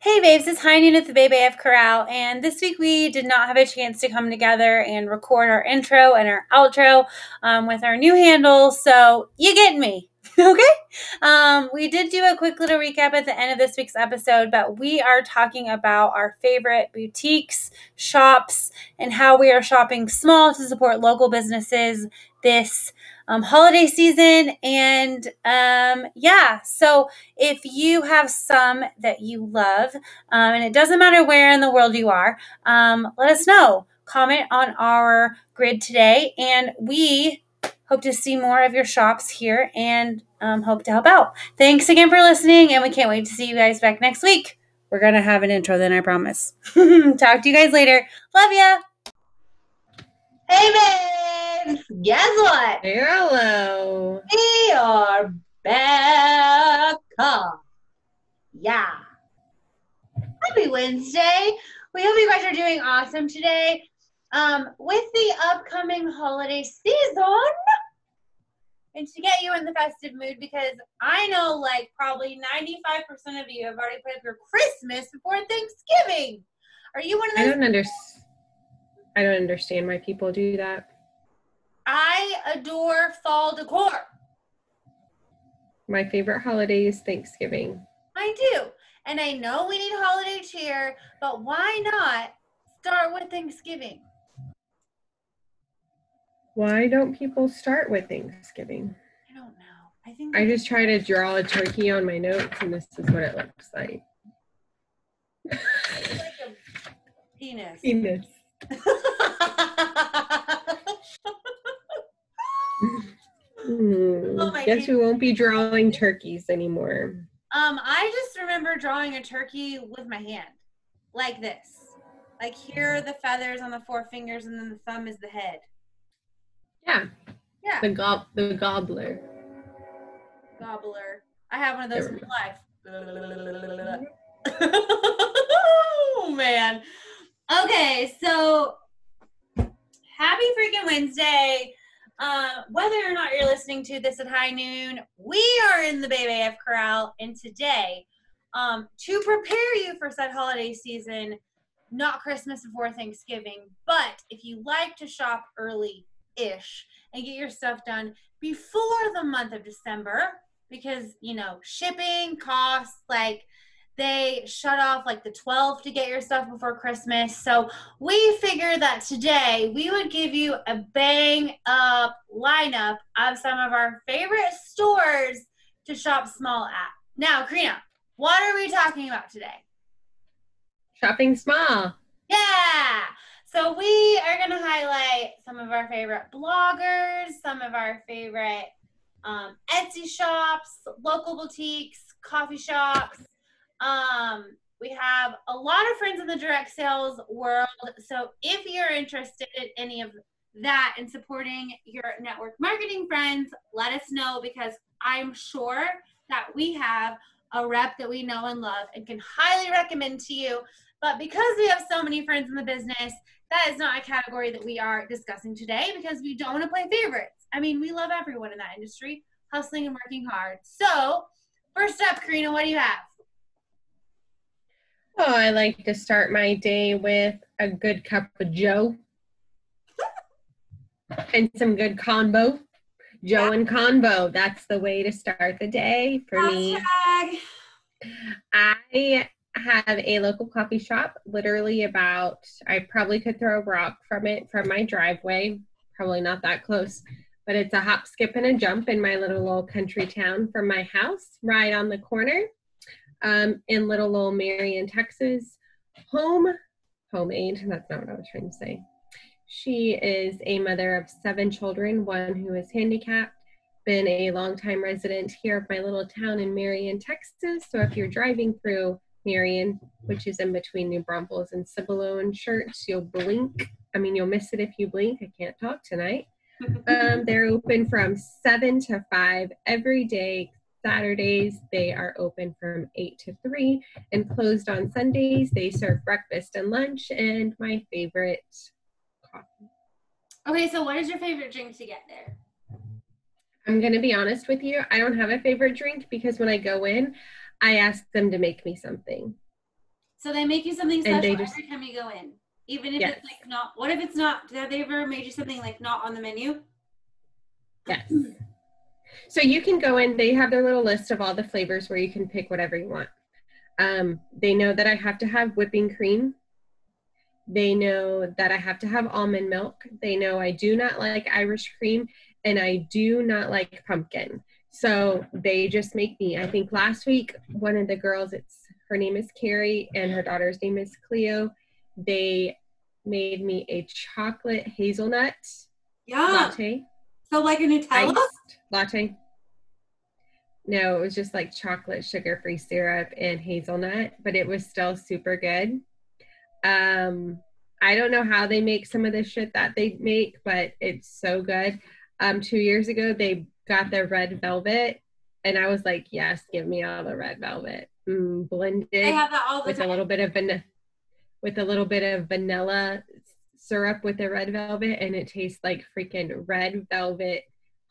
Hey babes, it's High Noon at the Baby AF Corral, and this week we did not have a chance to come together and record our intro and our outro um, with our new handle, so you get me. okay? Um, we did do a quick little recap at the end of this week's episode, but we are talking about our favorite boutiques, shops, and how we are shopping small to support local businesses this um, holiday season. And um, yeah, so if you have some that you love, um, and it doesn't matter where in the world you are, um, let us know. Comment on our grid today, and we hope to see more of your shops here and um, hope to help out. Thanks again for listening, and we can't wait to see you guys back next week. We're going to have an intro then, I promise. Talk to you guys later. Love ya. Hey, babes! Guess what? Hello. We are back. Yeah. Happy Wednesday. We hope you guys are doing awesome today. Um, with the upcoming holiday season, and to get you in the festive mood, because I know like probably 95% of you have already put up your Christmas before Thanksgiving. Are you one of those? I don't understand. I don't understand why people do that. I adore fall decor. My favorite holiday is Thanksgiving. I do. And I know we need holiday cheer, but why not start with Thanksgiving? Why don't people start with Thanksgiving? I don't know. I think I just try to draw a turkey on my notes, and this is what it looks like. like a penis. Penis. Hmm. Oh my Guess we won't be drawing turkeys anymore. um, I just remember drawing a turkey with my hand, like this. Like here are the feathers on the four fingers, and then the thumb is the head. Yeah, Yeah, the gob the gobbler. gobbler. I have one of those in we life. oh man. Okay, so happy freaking Wednesday. Uh, whether or not you're listening to this at high noon, we are in the Baby AF Corral, and today, um, to prepare you for said holiday season, not Christmas before Thanksgiving, but if you like to shop early ish and get your stuff done before the month of December, because you know, shipping costs like they shut off like the 12th to get your stuff before Christmas. So we figured that today we would give you a bang up lineup of some of our favorite stores to shop small at. Now, Karina, what are we talking about today? Shopping small. Yeah. So we are going to highlight some of our favorite bloggers, some of our favorite um, Etsy shops, local boutiques, coffee shops. Um, we have a lot of friends in the direct sales world. So if you're interested in any of that and supporting your network marketing friends, let us know because I'm sure that we have a rep that we know and love and can highly recommend to you. But because we have so many friends in the business, that is not a category that we are discussing today because we don't want to play favorites. I mean, we love everyone in that industry, hustling and working hard. So, first up, Karina, what do you have? Oh, I like to start my day with a good cup of Joe and some good combo. Joe and combo. That's the way to start the day for me. I have a local coffee shop, literally about, I probably could throw a rock from it from my driveway. Probably not that close, but it's a hop, skip, and a jump in my little old country town from my house, right on the corner um, in little old Marion, Texas. Home, homemade, that's not what I was trying to say. She is a mother of seven children, one who is handicapped, been a longtime resident here of my little town in Marion, Texas. So if you're driving through Marion, which is in between New Braunfels and Cibolo and Schertz, you'll blink. I mean, you'll miss it if you blink. I can't talk tonight. Um, they're open from 7 to 5 every day. Saturdays, they are open from 8 to 3 and closed on Sundays. They serve breakfast and lunch and my favorite coffee. Okay, so what is your favorite drink to get there? I'm going to be honest with you. I don't have a favorite drink because when I go in, I ask them to make me something. So they make you something special just- every time you go in, even if Yes. it's like not. What if it's not? Have they ever made you something like not on the menu? Yes. So you can go in, they have their little list of all the flavors where you can pick whatever you want. Um, they know that I have to have whipping cream. They know that I have to have almond milk. They know I do not like Irish cream and I do not like pumpkin. So they just make me. I think last week, one of the girls, it's her name is Carrie and her daughter's name is Cleo. They made me a chocolate hazelnut Yeah. latte So like a Nutella. Latte. No, it was just like chocolate sugar free syrup and hazelnut, but it was still super good. Um, I don't know how they make some of the shit that they make, but it's so good. Um, two years ago, they got the red velvet, and I was like, yes, give me all the red velvet. Mm, blended They have that all the with a little bit of vanilla with a little bit of vanilla syrup with the red velvet and it tastes like freaking red velvet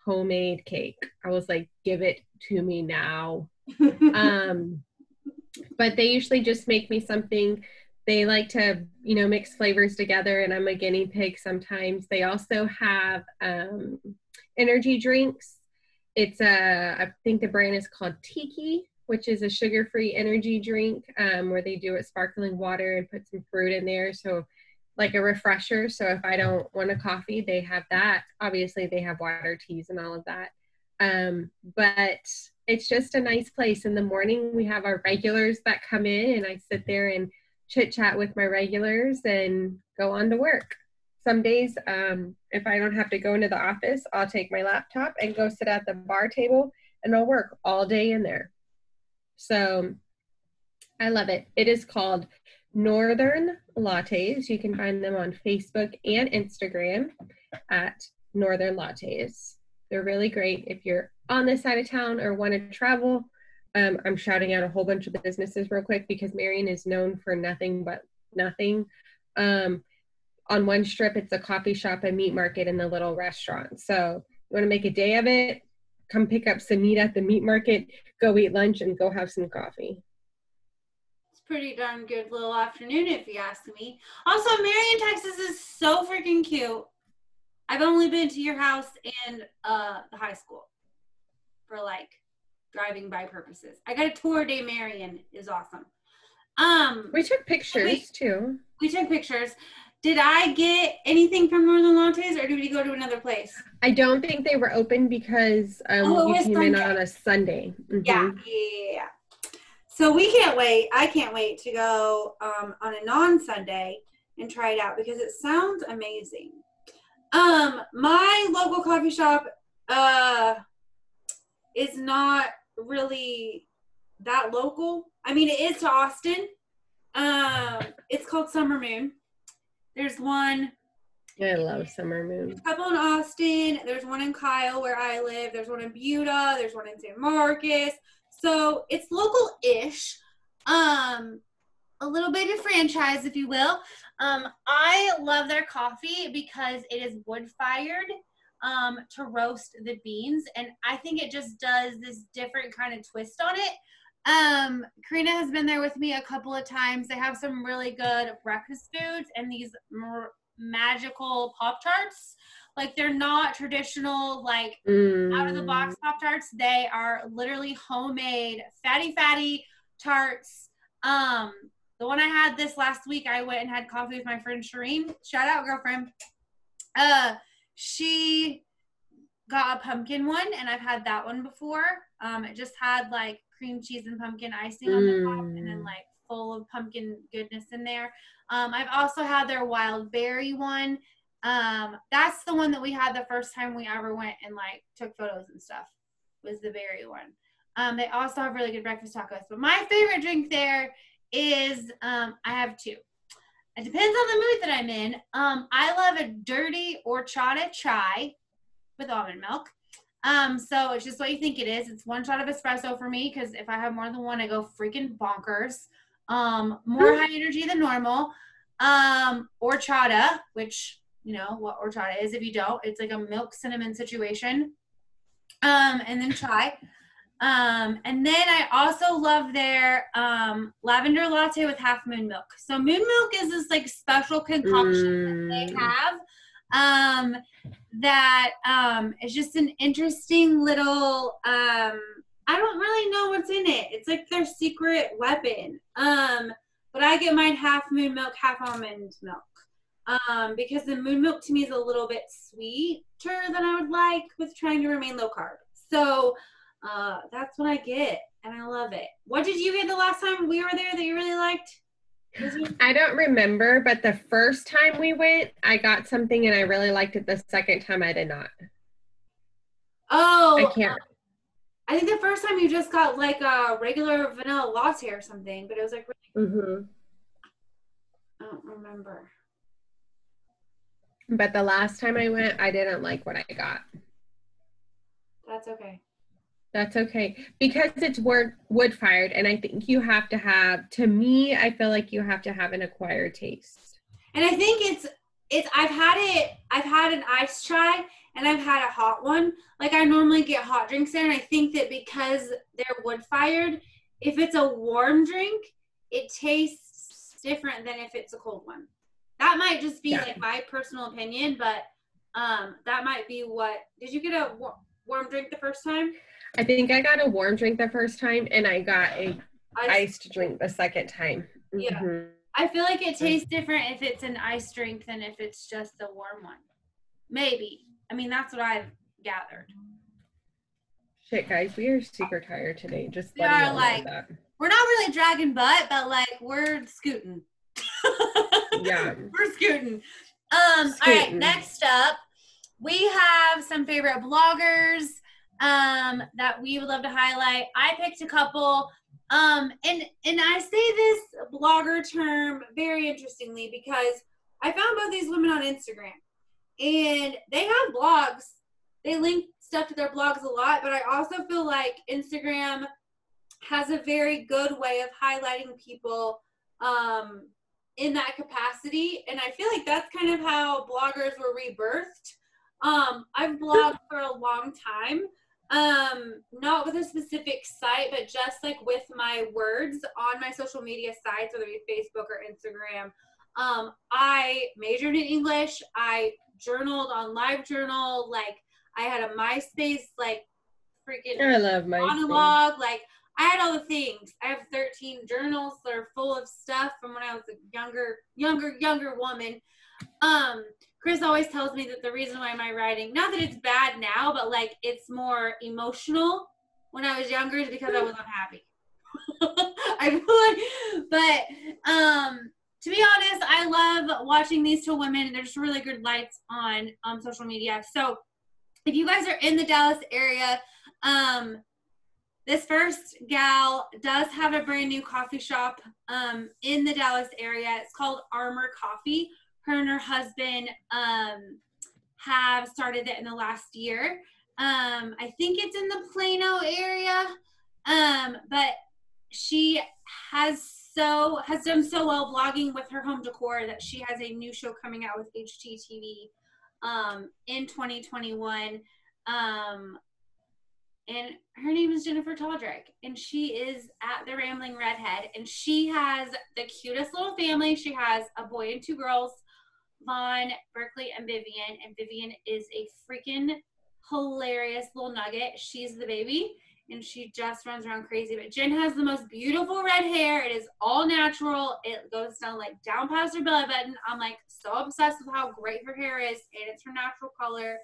homemade cake. I was like give it to me now. Um but they usually just make me something. They like to you know mix flavors together and i'm a guinea pig sometimes. They also have um energy drinks. It's a i think the brand is called tiki which is a sugar-free energy drink um, where they do it sparkling water and put some fruit in there. So like a refresher. So if i don't want a coffee they have that. Obviously they have water teas and all of that. Um, but it's just a nice place. In the morning we have our regulars that come in and i sit there and chit chat with my regulars and go on to work. Some days um, if i don't have to go into the office i'll take my laptop and go sit at the bar table and i'll work all day in there. So i love it. It is called northern lattes you can find them on facebook and instagram at northern lattes they're really great if you're on this side of town or want to travel. Um, I'm shouting out a whole bunch of businesses real quick because Marion is known for nothing but nothing. Um, on one strip, it's a coffee shop, a meat market, and a little restaurant. So you want to make a day of it? Come pick up some meat at the meat market, go eat lunch, and go have some coffee. Pretty darn good little afternoon, if you ask me. Also, Marion, Texas is so freaking cute. I've only been to your house and uh, the high school for like driving by purposes. I got a tour day. Marion is awesome. Um, We took pictures too. we took pictures. Did I get anything from Northern Lattes, or did we go to another place? I don't think they were open because um, Oh, was came in on a Sunday. Mhm. Yeah, yeah, yeah. So we can't wait. I can't wait to go um, on a non-Sunday and try it out because it sounds amazing. Um, my local coffee shop uh is not really that local. I mean, it is to Austin. Um, it's called Summer Moon. There's one I love Summer Moon. a couple in Austin. There's one in Kyle where I live. There's one in Buda. There's one in San Marcos. So it's local-ish. Um, a little bit of franchise, if you will. Um, I love their coffee because it is wood-fired um, to roast the beans, and I think it just does this different kind of twist on it. Um, Karina has been there with me a couple of times. They have some really good breakfast foods and these magical pop tarts. Like they're not traditional, like out of the Mm. box pop tarts. They are literally homemade, fatty, fatty tarts. Um, the one I had this last week, I went and had coffee with my friend Shireen. Shout out, girlfriend. Uh, she got a pumpkin one, and I've had that one before. Um, it just had like cream cheese and pumpkin icing on the top, and then Mm. like full of pumpkin goodness in there. Um, I've also had their wild berry one. Um, that's the one that we had the first time we ever went and like took photos and stuff. Was the berry one. Um, they also have really good breakfast tacos. But my favorite drink there is um, I have two. It depends on the mood that I'm in. Um, I love a dirty horchata chai with almond milk. Um, so it's just what you think it is. It's one shot of espresso for me because if I have more than one, I go freaking bonkers. Um, more high energy than normal. Um, horchata, which you know what horchata is. If you don't, it's like a milk cinnamon situation. Um, and then chai. Um, and then I also love their um, lavender latte with half moon milk. So moon milk is this like special concoction that they Mm. have um, that um, is just an interesting little. Um, I don't really know what's in it. It's like their secret weapon. Um, but I get mine half moon milk, half almond milk. Um, because the moon milk to me is a little bit sweeter than I would like with trying to remain low carb. So uh, that's what I get, and I love it. What did you get the last time we were there that you really liked? I don't remember, but the first time we went, I got something and I really liked it. The second time, I did not. Oh, I can't. I think the first time you just got like a regular vanilla latte or something, but it was like really, Mm-hmm. I don't remember. But the last time I went, I didn't like what I got. That's okay. That's okay because it's wood wood fired, and I think you have to have. To me, I feel like you have to have an acquired taste. And I think it's it's I've had it I've had an iced chai and I've had a hot one. Like I normally get hot drinks there and I think that because they're wood fired, if it's a warm drink, it tastes different than if it's a cold one. That might just be Yeah. like my personal opinion, but um that might be what Did you get a wa- warm drink the first time? I think I got a warm drink the first time, and I got a Iced- iced drink the second time. Yeah. Mhm. I feel like it tastes different if it's an iced drink than if it's just a warm one. Maybe. I mean, that's what I've gathered. Shit, guys, we are super tired today. Just We are, like-. We're not really dragging butt, but like we're scooting. Yeah. we're scooting. Um, all right, next up, we have some favorite bloggers um that we would love to highlight. I picked a couple. Um, and and I say this blogger term very interestingly because I found both these women on Instagram and they have blogs. They link stuff to their blogs a lot, but I also feel like Instagram has a very good way of highlighting people um, in that capacity. And I feel like that's kind of how bloggers were rebirthed. Um, I've blogged for a long time, um, not with a specific site, but just like with my words on my social media sites, whether it be Facebook or Instagram. Um, I majored in English. I journaled on live journal Like I had a MySpace, like freaking I love my monologue. Like I had all the things. I have 13 journals that are full of stuff from when I was a younger, younger, younger woman. Um, Chris always tells me that the reason why my writing, not that it's bad now, but like it's more emotional when I was younger is because I was unhappy. I feel like, but um, to be honest, I love watching these two women. They're just really good lights on um, social media. So if you guys are in the Dallas area, um, this first gal does have a brand new coffee shop um, in the Dallas area. It's called Armor Coffee. Her and her husband um, have started it in the last year. Um, I think it's in the Plano area, um, but she has so has done so well vlogging with her home decor that she has a new show coming out with HGTV um, in 2021. Um, and her name is Jennifer Todryk, and she is at the Rambling Redhead, and she has the cutest little family. She has a boy and two girls, Vaughn, Berkeley, and Vivian. And Vivian is a freaking hilarious little nugget. She's the baby, and she just runs around crazy. But Jen has the most beautiful red hair. It is all natural. It goes down like down past her belly button. I'm like so obsessed with how great her hair is, and it's her natural color.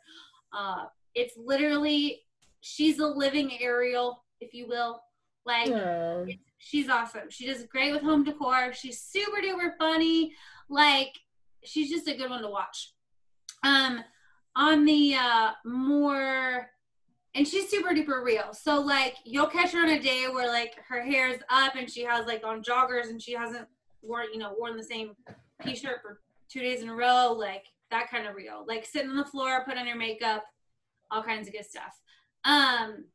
Uh, it's literally she's a living Ariel, if you will. Like Oh. she's awesome. She does great with home decor. She's super duper funny. Like she's just a good one to watch. Um, on the uh more, and she's super duper real. So like you'll catch her on a day where like her hair is up and she has like on joggers and she hasn't worn you know worn the same t-shirt for two days in a row. Like that kind of real. Like sitting on the floor, put on your makeup, all kinds of good stuff. Um,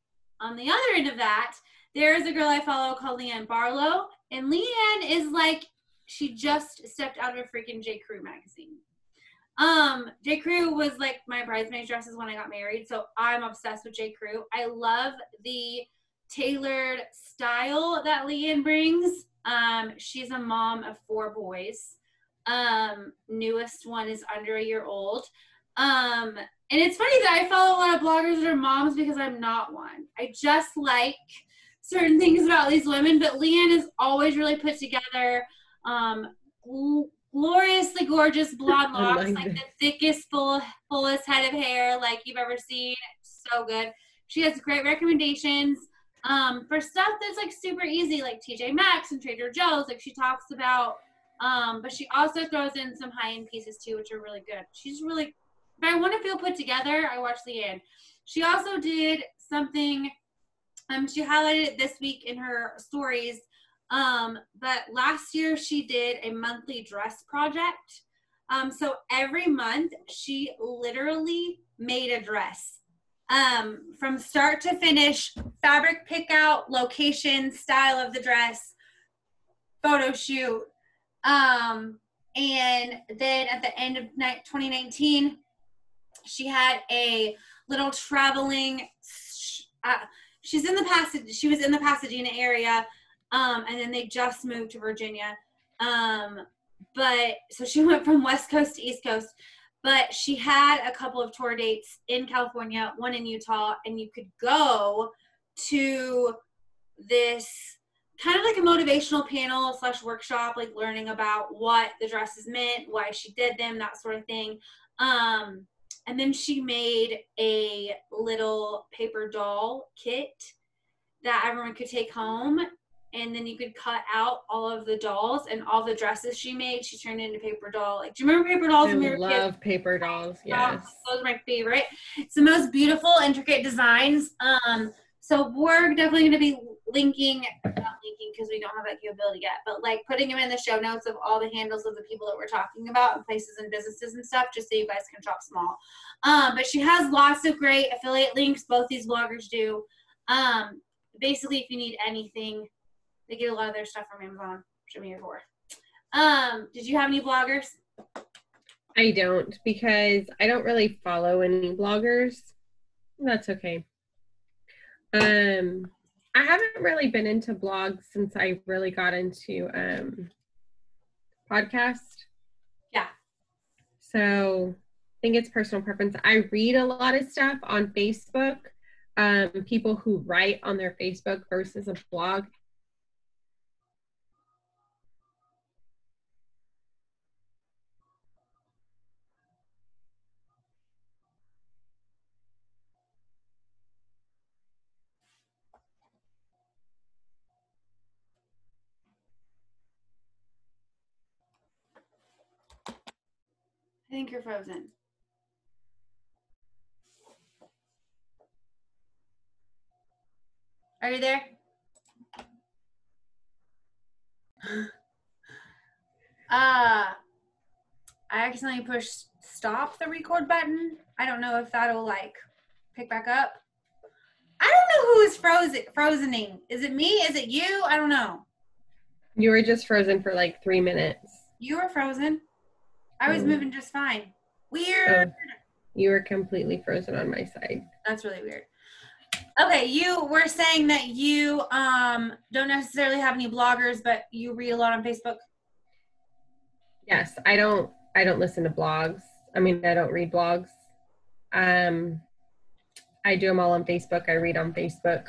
on the other end of that, there is a girl I follow called Leanne Barlow, and Leanne is like she just stepped out of a freaking J. Crew magazine. Um, J. Crew was like my bridesmaid dresses when I got married, so I'm obsessed with J. Crew. I love the tailored style that Leanne brings. Um, she's a mom of four boys. Um, newest one is under a year old. Um, and it's funny that I follow a lot of bloggers that are moms because I'm not one. I just like certain things about these women, but Leanne is always really put together. Um, gloriously gorgeous blonde locks, like like the thickest, full, fullest head of hair like you've ever seen. So good. She has great recommendations um, for stuff that's like super easy, like TJ Maxx and Trader Joe's. Like she talks about, um, but she also throws in some high end pieces too, which are really good. She's really, if I want to feel put together, I watch Leanne. She also did something. Um, she highlighted it this week in her stories. Um, but last year she did a monthly dress project. Um, so every month she literally made a dress. Um, from start to finish, fabric pick out, location, style of the dress, photo shoot. Um, and then at the end of 2019, she had a little traveling. Uh, she's in the passage. She was in the Pasadena area, um, and then they just moved to Virginia. Um, but so she went from West Coast to East Coast. But she had a couple of tour dates in California, one in Utah, and you could go to this kind of like a motivational panel slash workshop, like learning about what the dresses meant, why she did them, that sort of thing. Um, and then she made a little paper doll kit that everyone could take home. And then you could cut out all of the dolls and all the dresses she made. She turned into paper doll. Like, do you remember paper dolls I when we were kids? love paper dolls. Yes. Those are my favorite. It's the most beautiful, intricate designs. Um, so we're definitely going to be linking, not linking because we don't have that capability yet, but like putting them in the show notes of all the handles of the people that we're talking about and places and businesses and stuff, just so you guys can shop small. Um, but she has lots of great affiliate links. Both these bloggers do. Um, basically, if you need anything, they get a lot of their stuff from Amazon. Show me your for. Um, did you have any bloggers? I don't because I don't really follow any bloggers. That's okay. Um, I haven't really been into blogs since I really got into um podcast. Yeah. So I think it's personal preference. I read a lot of stuff on Facebook. Um, people who write on their Facebook versus a blog. Think you're frozen. Are you there? Uh, I accidentally pushed stop the record button. I don't know if that'll like pick back up. I don't know who is frozen frozening. Is it me? Is it you? I don't know. You were just frozen for like three minutes. You were frozen. I was Mm. moving just fine. Weird. Oh, you were completely frozen on my side. That's really weird. Okay, you were saying that you um don't necessarily have any bloggers, but you read a lot on Facebook. Yes, I don't I don't listen to blogs. I mean, I don't read blogs. Um I do them all on Facebook. I read on Facebook.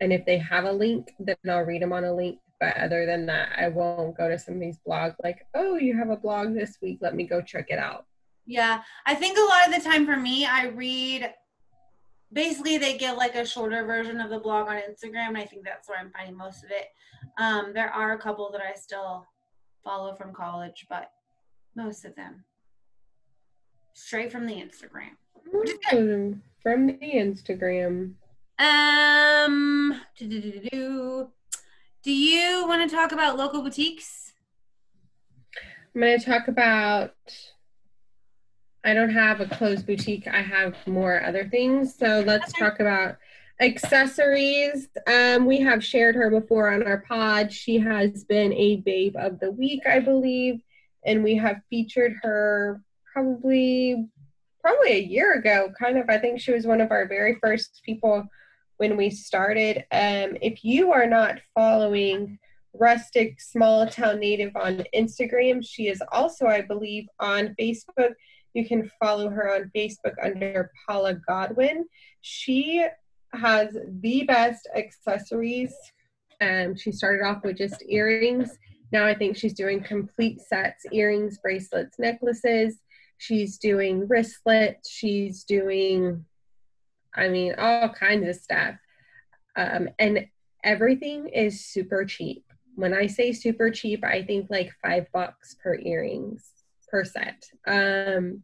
And if they have a link, then I'll read them on a link. But other than that, I won't go to somebody's blog like, "Oh, you have a blog this week. Let me go check it out." Yeah, I think a lot of the time for me, I read. Basically, they get like a shorter version of the blog on Instagram, and I think that's where I'm finding most of it. Um, there are a couple that I still follow from college, but most of them straight from the Instagram. From the Instagram. Um, do-do-do-do-do. do you want to talk about local boutiques? I'm going to talk about. I don't have a closed boutique. I have more other things. So let's Okay. talk about accessories. Um, we have shared her before on our pod. She has been a babe of the week, I believe, and we have featured her probably probably a year ago. Kind of, I think she was one of our very first people when we started. Um, if you are not following Rustic Small Town Native on Instagram, she is also, I believe, on Facebook. You can follow her on Facebook under Paula Godwin. She has the best accessories. Um, she started off with just earrings. Now I think she's doing complete sets earrings, bracelets, necklaces. She's doing wristlets. She's doing, I mean, all kinds of stuff. Um, and everything is super cheap. When I say super cheap, I think like five bucks per earrings per set. Um,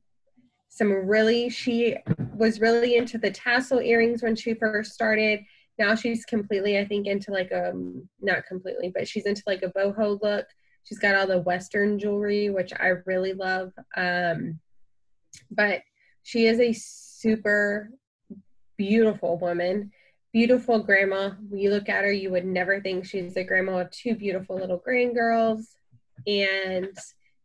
some really, she was really into the tassel earrings when she first started. Now she's completely, I think, into like a, um, not completely, but she's into like a boho look. She's got all the Western jewelry, which I really love. Um, but she is a super beautiful woman beautiful grandma. You look at her, you would never think she's a grandma of two beautiful little grandgirls. And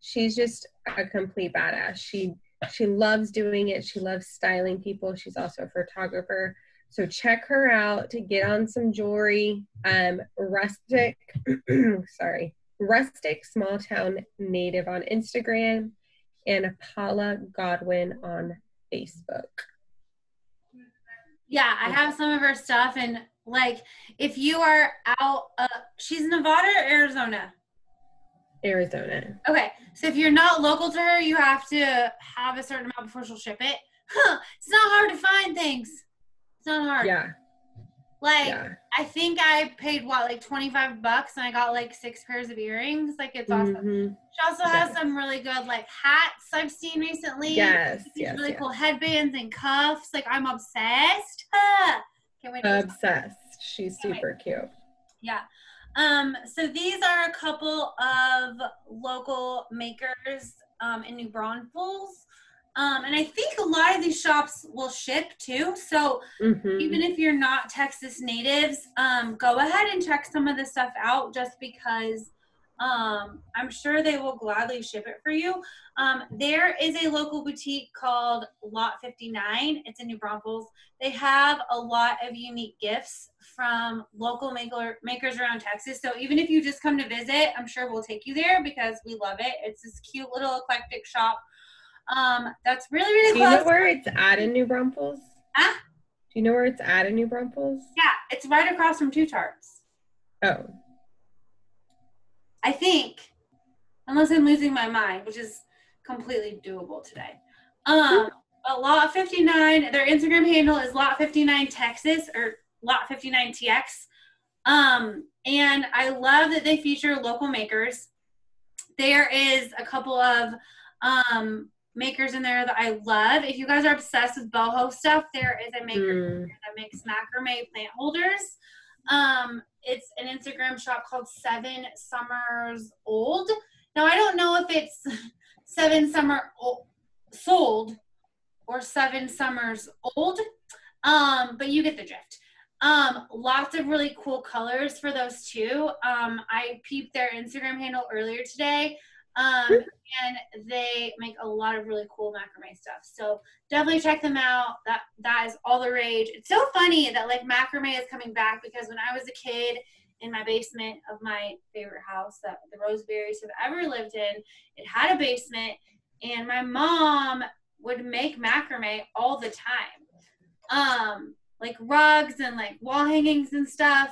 she's just a complete badass. She she loves doing it. She loves styling people. She's also a photographer. So check her out to get on some jewelry. Um, rustic, sorry, rustic small town native on Instagram, and Paula Godwin on Facebook yeah, I have some of her stuff, and like if you are out, uh, she's Nevada or Arizona. Arizona. Okay, so if you're not local to her, you have to have a certain amount before she'll ship it. Huh, it's not hard to find things. It's not hard. Yeah. Like yeah. I think I paid what like twenty five bucks and I got like six pairs of earrings. Like it's awesome. Mm-hmm. She also yes. has some really good like hats I've seen recently. Yes. These yes, really yes. cool headbands and cuffs. Like I'm obsessed. Can't wait obsessed. She's super cute. Yeah. Um, so these are a couple of local makers um, in New Braunfels. Um, and I think a lot of these shops will ship too. So mm-hmm. even if you're not Texas natives, um, go ahead and check some of the stuff out just because um, I'm sure they will gladly ship it for you. Um, there is a local boutique called Lot 59. It's in New Braunfels. They have a lot of unique gifts from local maker, makers around Texas. So even if you just come to visit, I'm sure we'll take you there because we love it. It's this cute little eclectic shop um, that's really, really Do close. you know where it's at in New Braunfels? Huh? Do you know where it's at in New Braunfels? Yeah, it's right across from Two Tarts. Oh. I think, unless I'm losing my mind, which is completely doable today. Um, a lot 59, their Instagram handle is lot 59 Texas or lot 59 TX. Um, and I love that they feature local makers. There is a couple of um, makers in there that I love. If you guys are obsessed with boho stuff, there is a maker mm. that makes macrame plant holders. Um, it's an Instagram shop called Seven Summers Old. Now I don't know if it's Seven Summer old, Sold or Seven Summers Old, um, but you get the drift. Um, lots of really cool colors for those two. Um, I peeped their Instagram handle earlier today. Um, and they make a lot of really cool macrame stuff. So definitely check them out. That that is all the rage. It's so funny that like macrame is coming back because when I was a kid in my basement of my favorite house that the Roseberries have ever lived in, it had a basement, and my mom would make macrame all the time. Um, like rugs and like wall hangings and stuff.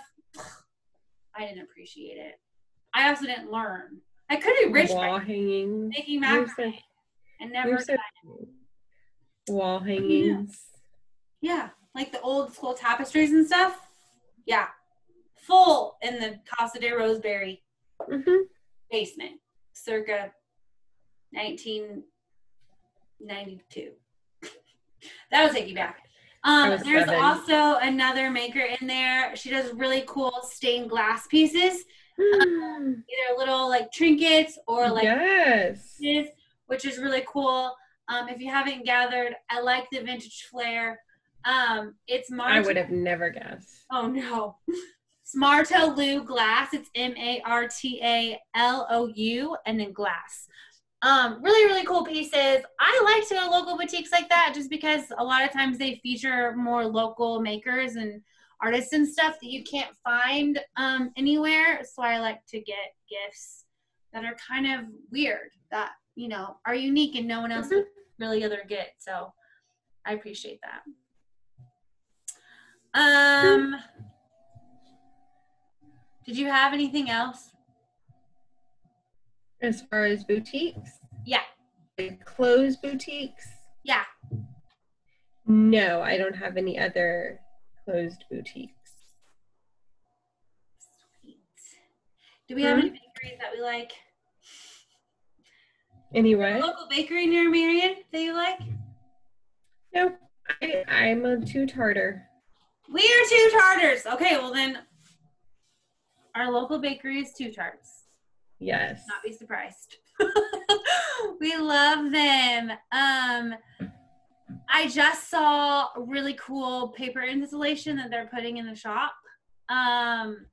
I didn't appreciate it. I also didn't learn I could be rich wall hangings, making macrame and never wall hangings. Yeah. yeah, like the old school tapestries and stuff. Yeah, full in the Casa de Roseberry mm-hmm. basement, circa 1992. That'll take you back. Um, there's seven. also another maker in there. She does really cool stained glass pieces um, either little like trinkets or like yes, which is really cool. Um, if you haven't gathered, I like the vintage flair. Um, it's Marta. I would have never guessed. Oh no. It's Marta Lou Glass. It's M A R T A L O U and then glass. Um, really, really cool pieces. I like to go local boutiques like that just because a lot of times they feature more local makers and artists and stuff that you can't find um, anywhere. So I like to get gifts that are kind of weird that you know are unique and no one else would really other get. So I appreciate that. Um, did you have anything else? As far as boutiques, Yeah, clothes boutiques, yeah. no, I don't have any other closed boutiques. Sweet. Do we have Hmm? any bakeries that we like? Anyway, Local bakery near Marion that you like? no, I, I'm a two tartar. We are two tartars. Okay, well then, our local bakery is two tarts. Yes. Not be surprised. we love them. Um, I just saw a really cool paper installation that they're putting in the shop. Um,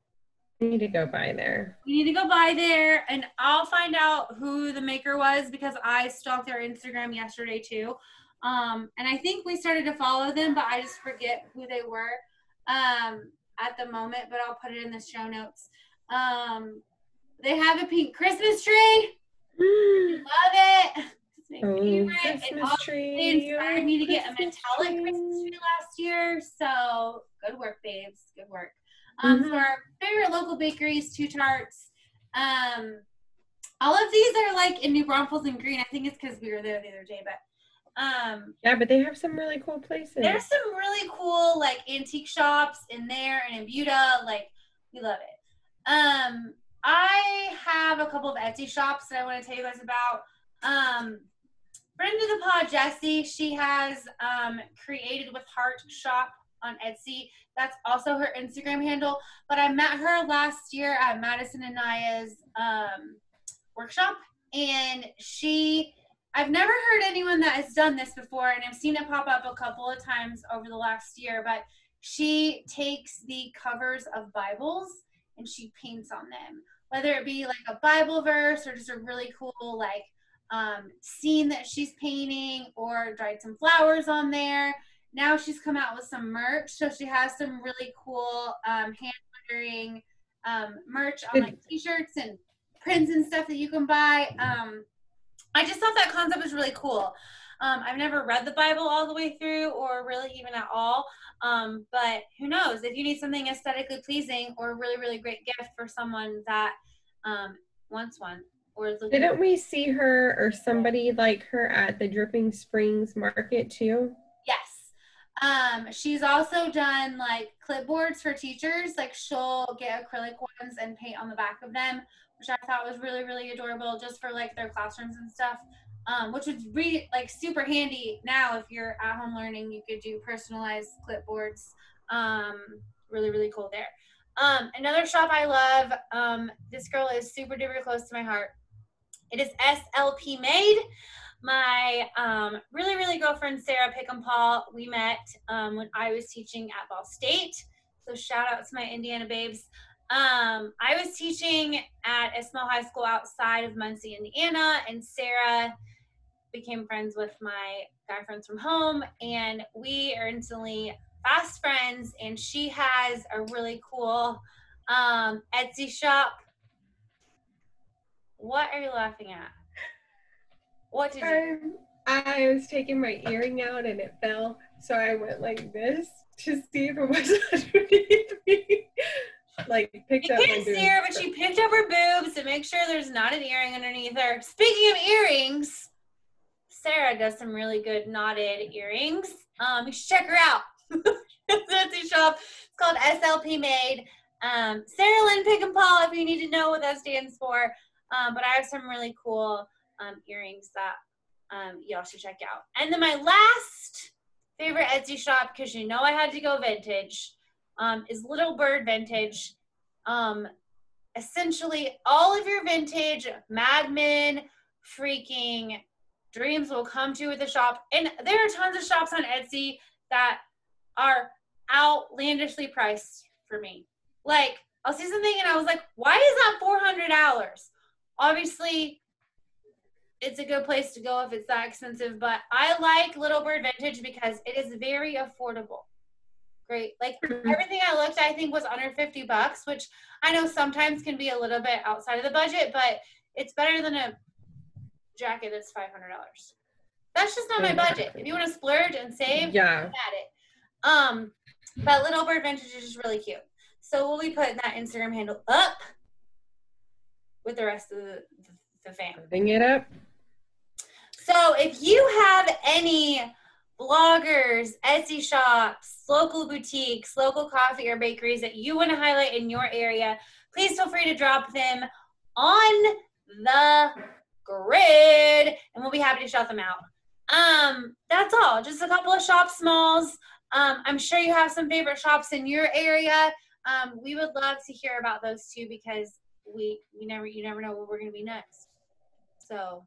I need to go by there. you need to go by there, and I'll find out who the maker was because I stalked their Instagram yesterday too. Um, and I think we started to follow them, but I just forget who they were um, at the moment. But I'll put it in the show notes. Um, they have a pink Christmas tree. Love it. My Oh, favorite. Christmas all- tree. they inspired me to get a Christmas metallic Christmas tree last year. So good work, babes. Good work. Um, Mhm. So our favorite local bakeries, Two Tarts. Um, all of these are like in New Braunfels and Gruene. I think it's because we were there the other day, but um, Yeah, but they have some really cool places. there's some really cool like antique shops in there and in Buda. Like we love it. Um, I have a couple of Etsy shops that I want to tell you guys about. Um, friend of the pod, Jessie, she has um, created with Heart Shop on Etsy. That's also her Instagram handle. But I met her last year at Madison and Naya's um, workshop, and she. I've never heard anyone that has done this before, and I've seen it pop up a couple of times over the last year. But she takes the covers of Bibles and she paints on them, whether it be like a Bible verse or just a really cool like um, scene that she's painting, or dried some flowers on there. Now she's come out with some merch, so she has some really cool um, hand lettering um, merch on like t-shirts and prints and stuff that you can buy. Um, I just thought that concept was really cool. Um, I've never read the Bible all the way through, or really even at all. Um, but who knows? If you need something aesthetically pleasing or a really, really great gift for someone that um, wants one, or Didn't we see her or somebody like her at the Dripping Springs Market too? Yes. Um, she's also done like clipboards for teachers. Like she'll get acrylic ones and paint on the back of them, which I thought was really, really adorable just for like their classrooms and stuff. Um, which would be like super handy now if you're at home learning, you could do personalized clipboards. Um, really, really cool there. Um, another shop I love, um, this girl is super duper close to my heart. It is SLP Made my um, really, really girlfriend Sarah Pickenpaugh. We met um, when I was teaching at Ball State. So shout out to my Indiana babes. Um, I was teaching at a small high school outside of Muncie, Indiana, and Sarah became friends with my guy friends from home, and we are instantly fast friends. And she has a really cool um, Etsy shop. What are you laughing at? What did you? I, I was taking my earring out and it fell, so I went like this to see if it was underneath me. like picked You up can't boob. see her, but she picked up her boobs to make sure there's not an earring underneath her. Speaking of earrings, Sarah does some really good knotted earrings. Um, you should check her out. Etsy shop. It's called SLP Made. Um, Sarah Lynn Pickenpaugh, if you need to know what that stands for. Um, but I have some really cool um, earrings that um, y'all should check out. And then my last favorite Etsy shop, because you know I had to go vintage, um, is Little Bird Vintage. Um, essentially, all of your vintage Mad Men freaking dreams will come to at the shop. And there are tons of shops on Etsy that are outlandishly priced for me. Like, I'll see something and I was like, why is that $400? Obviously, it's a good place to go if it's that expensive, but I like Little Bird Vintage because it is very affordable. great. Like Mhm. everything I looked, I think was under 50 bucks, which I know sometimes can be a little bit outside of the budget, but it's better than a jacket that's $500. That's just not my budget. If you want to splurge and save, Yeah. at it. Um, but Little Bird Vintage is just really cute. So we'll be putting that Instagram handle up with the rest of the, the fam. Putting it up. So if you have any bloggers, Etsy shops, local boutiques, local coffee or bakeries that you want to highlight in your area, please feel free to drop them on the grid and we'll be happy to shout them out. Um, that's all. Just a couple of shop smalls. Um, I'm sure you have some favorite shops in your area. Um, we would love to hear about those too because we we never you never know where we're gonna be next. So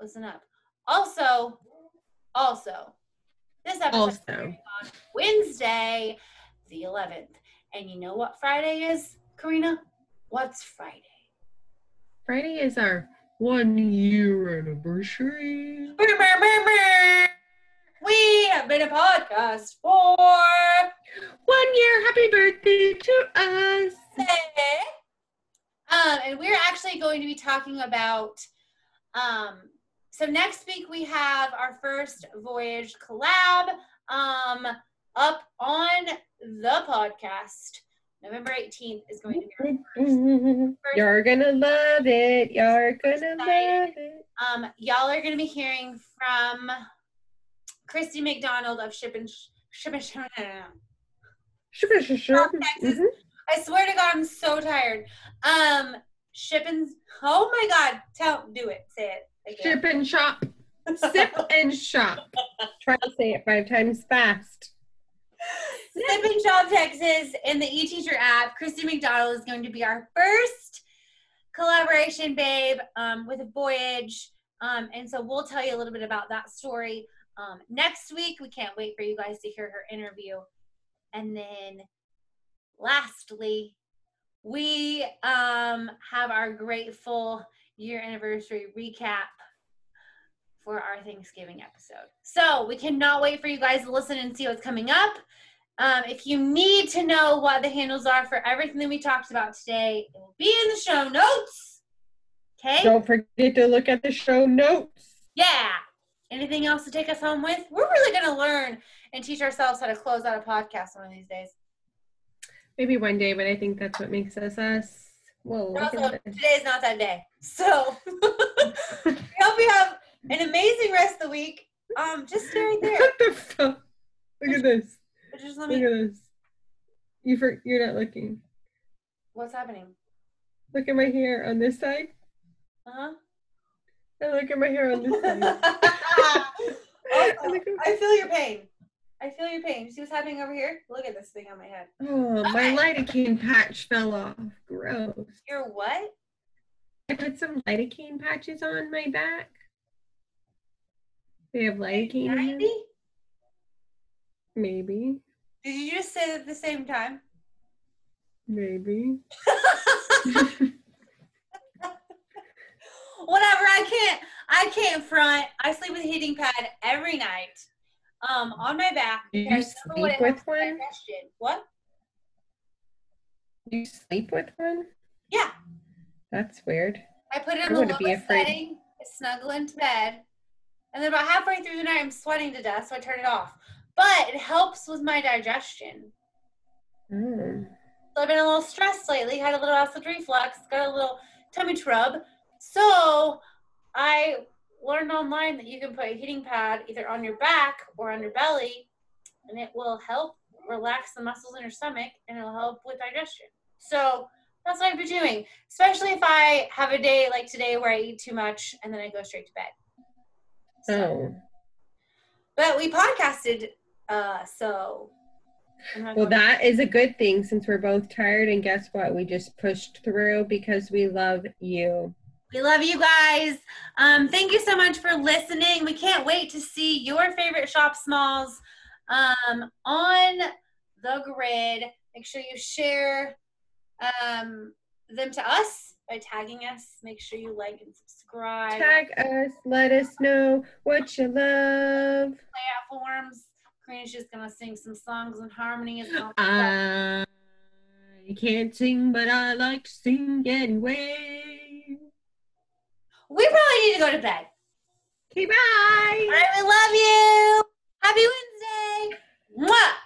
listen up. Also, also, this episode Also. on Wednesday, the 11th. And you know what Friday is, Karina? What's Friday? Friday is our one year anniversary. We have been a podcast for One year. Happy birthday to us. Um, and we're actually going to be talking about. Um, so next week we have our first voyage collab um, up on the podcast. November 18th is going to be our You're gonna love it. You're gonna love it. Um, y'all are going to be hearing from Christy McDonald of Ship and Ship and Ship. Texas. I swear to God, I'm so tired. Um, Ship and oh my God, tell do it, say it. again. Ship and shop. Sip and shop. Try to say it five times fast. Sip and Shop Texas and the eTeacher app. Christy McDonald is going to be our first collaboration, babe, um, with a voyage. Um, and so we'll tell you a little bit about that story um, next week. We can't wait for you guys to hear her interview. And then lastly, we um, have our grateful year anniversary recap for our Thanksgiving episode. So we cannot wait for you guys to listen and see what's coming up. Um, if you need to know what the handles are for everything that we talked about today, it will be in the show notes. Okay? Don't forget to look at the show notes. Yeah. Anything else to take us home with? We're really going to learn and teach ourselves how to close out a podcast one of these days. Maybe one day, but I think that's what makes us us. Whoa, look Also, at this. today's not that day. So we hope you have an amazing rest of the week. Um, just stay right there. What the fuck? Look at this. Just let me... Look at this. You for, you're not looking. What's happening? Look at my hair on this side. Uh And look at my hair on this side. huh. I feel your pain. I feel your pain. You see what's happening over here? Look at this thing on my head. oh, my lidocaine patch fell off. Gross. You're what? I put some lidocaine patches on my back. They have lidocaine? 90? Maybe. Did you just say at the same time? Maybe. Whatever. I can't. I can't front. I sleep with a heating pad every night, um, on my back. Do you because number one, sleep with one? What? Do you sleep with one? Yeah. That's weird. I put it in the lowest setting. Snuggle into bed, and then about halfway through the night, I'm sweating to death, so I turn it off. But it helps with my digestion. Mm. So I've been a little stressed lately, had a little acid reflux, got a little tummy trub. So I learned online that you can put a heating pad either on your back or on your belly, and it will help relax the muscles in your stomach and it'll help with digestion. So that's what I've been doing, especially if I have a day like today where I eat too much and then I go straight to bed. So, Oh. But we podcasted, uh, so. Well, that is a good thing since we're both tired. And guess what? We just pushed through because we love you. We love you guys. Um, thank you so much for listening. We can't wait to see your favorite shop smalls um, on the grid. Make sure you share um, them to us by tagging us. Make sure you like and subscribe. Tag us. Let us know what you love. platforms. Karina's just gonna sing some songs in harmony. all Uh. I can't sing, but I like to sing anyway we probably need to go to bed. Okay, bye. I love you. Happy Wednesday. Mwah.